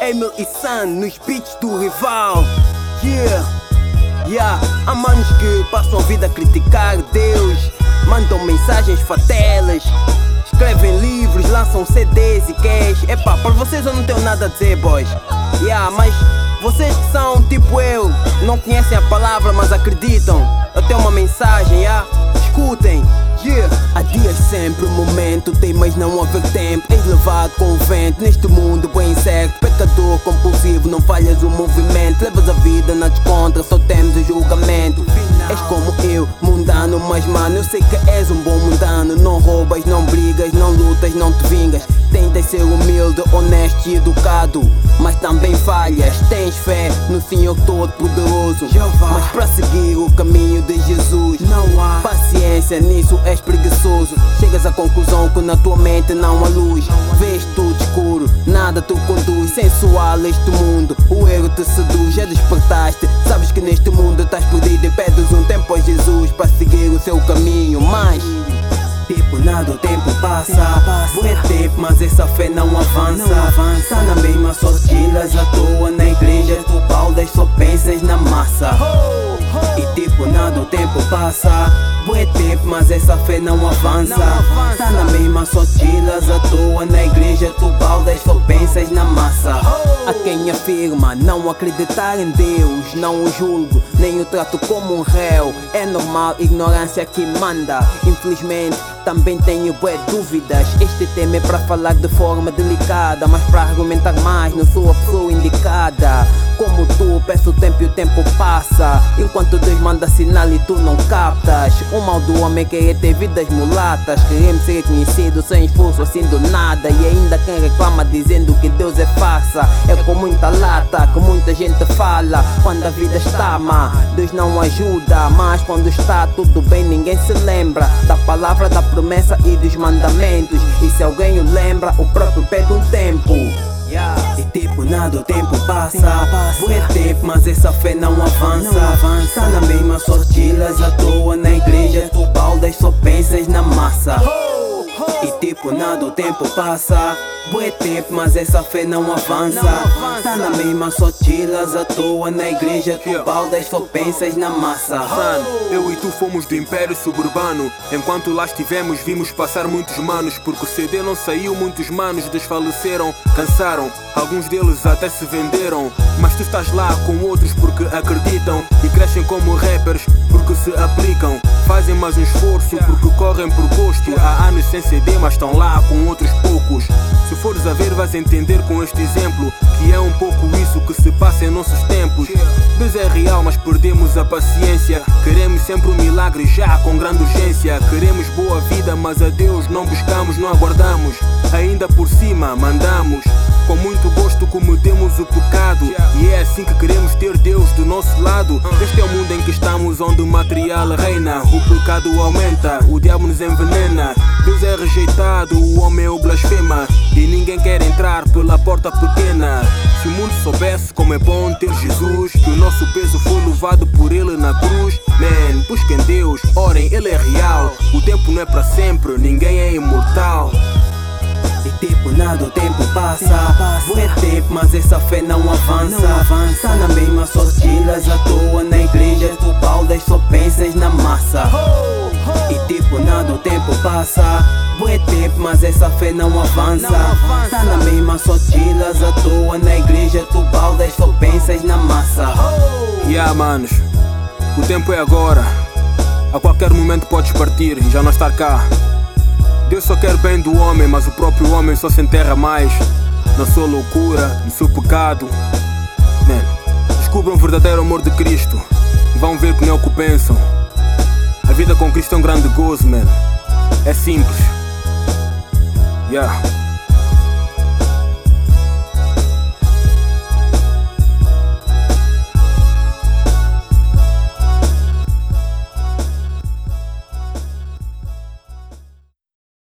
Emil e Sun nos beats do rival. Yeah, yeah. Há manos que passam a vida a criticar Deus, mandam mensagens fatelas. Escrevem livros, lançam CDs e cash. Epá, para vocês eu não tenho nada a dizer, boys. Yeah, mas vocês que são tipo eu, não conhecem a palavra, mas acreditam. Eu tenho uma mensagem, yeah? Escutem. Yeah. Há dias sempre um momento, tem mas não haver tempo. És levado com o vento neste mundo bem incerto. Pecador compulsivo, não falhas o movimento. Levas a vida na descontra, só temos o julgamento. És como eu, mundano, mas mano, eu sei que és um bom mundano. Não roubas, não brigas, não lutas, não te vingas. Tentas ser humilde, honesto e educado, mas também falhas. Tens fé no Senhor Todo-Poderoso, mas para seguir o caminho de Jesus, não há paciência nisso. És preguiçoso. Chegas à conclusão que na tua mente não há luz. Vês tudo escuro, nada te conduz. Sensual este mundo, o erro te seduz. Já despertaste, sabes que neste mundo estás perdido e pedes um tempo a Jesus para seguir o seu caminho. Mas nada, o tempo passa. Bué tempo, mas essa fé não avança. Tá na mesma sortilhas à toa na igreja. Tu baldas, só pensas na massa. E tipo nada, o tempo passa. Bué tempo, mas essa fé não avança. Tá na mesma sortilhas à toa na igreja. Tu baldas, só pensas na massa. A quem afirma não acreditar em Deus, não o julgo, nem o trato como um réu. É normal, ignorância que manda. Infelizmente, também tenho bué dúvidas. Este tema é para falar de forma delicada, mas para argumentar mais, não sou a pessoa indicada. Como tu, peço tempo e o tempo passa. Enquanto Deus manda sinal e tu não captas. O mal do homem é querer ter vidas mulatas. Queremos ser reconhecidos sem esforço, assim do nada. E ainda quem reclama dizendo que Deus é farsa. É com muita lata que muita gente fala. Quando a vida está má, Deus não ajuda. Mas quando está tudo bem, ninguém se lembra da palavra da promessa e dos mandamentos. E se alguém o lembra, o próprio pede um tempo. E tipo nada, o tempo passa. Bué tempo, mas essa fé não avança. Tá na mesma sortilhas à toa na igreja. Tu baldas, só pensas na massa. E tipo nada, o tempo passa. Bué tempo, mas essa fé não avança. Tá na mesma sortilhas à toa na igreja. Tu baldas, só pensas na massa. Eu e tu fomos do Império Suburbano. Enquanto lá estivemos, vimos passar muitos manos. Porque o CD não saiu, muitos manos desfaleceram, cansaram. Alguns deles até se venderam. Mas tu estás lá com outros porque acreditam. E crescem como rappers porque se aplicam. Fazem mais um esforço porque correm por gosto. Há anos sem CD, mas estão lá com outros poucos. Se fores a ver, vais entender com este exemplo que é um pouco isso que se passa em nossos tempos. Deus é real, mas perdemos a paciência. Queremos sempre um milagre já com grande urgência. Queremos boa vida, mas a Deus não buscamos, não aguardamos. Ainda por cima mandamos. Com muito gosto cometemos o pecado. E é assim que queremos ter Deus do nosso lado. Este é o mundo em que estamos, onde o material reina. O pecado aumenta, o diabo nos envenena. Deus é rejeitado, o homem é o blasfema. E ninguém quer entrar pela porta pequena. Se o mundo soubesse como é bom ter Jesus, que o nosso peso foi levado por Ele na cruz. Man, busquem Deus, orem, Ele é real. O tempo não é para sempre, ninguém é imortal. E tipo nada, o tempo passa. Bué tempo, mas essa fé não avança. Tá na mesma sortilhas à toa na igreja. Tu baldas, só pensas na massa. E tipo nada, o tempo passa. Bué tempo, mas essa fé não avança. Tá na mesma sortilhas à toa na igreja. Tu baldas, só pensas na massa. Yeah, manos, o tempo é agora. A qualquer momento podes partir e já não estar cá. Deus só quer bem do homem, mas o próprio homem só se enterra mais na sua loucura, no seu pecado. Man, descubram o verdadeiro amor de Cristo e vão ver que não é o que pensam. A vida com Cristo é um grande gozo, man. É simples. Yeah.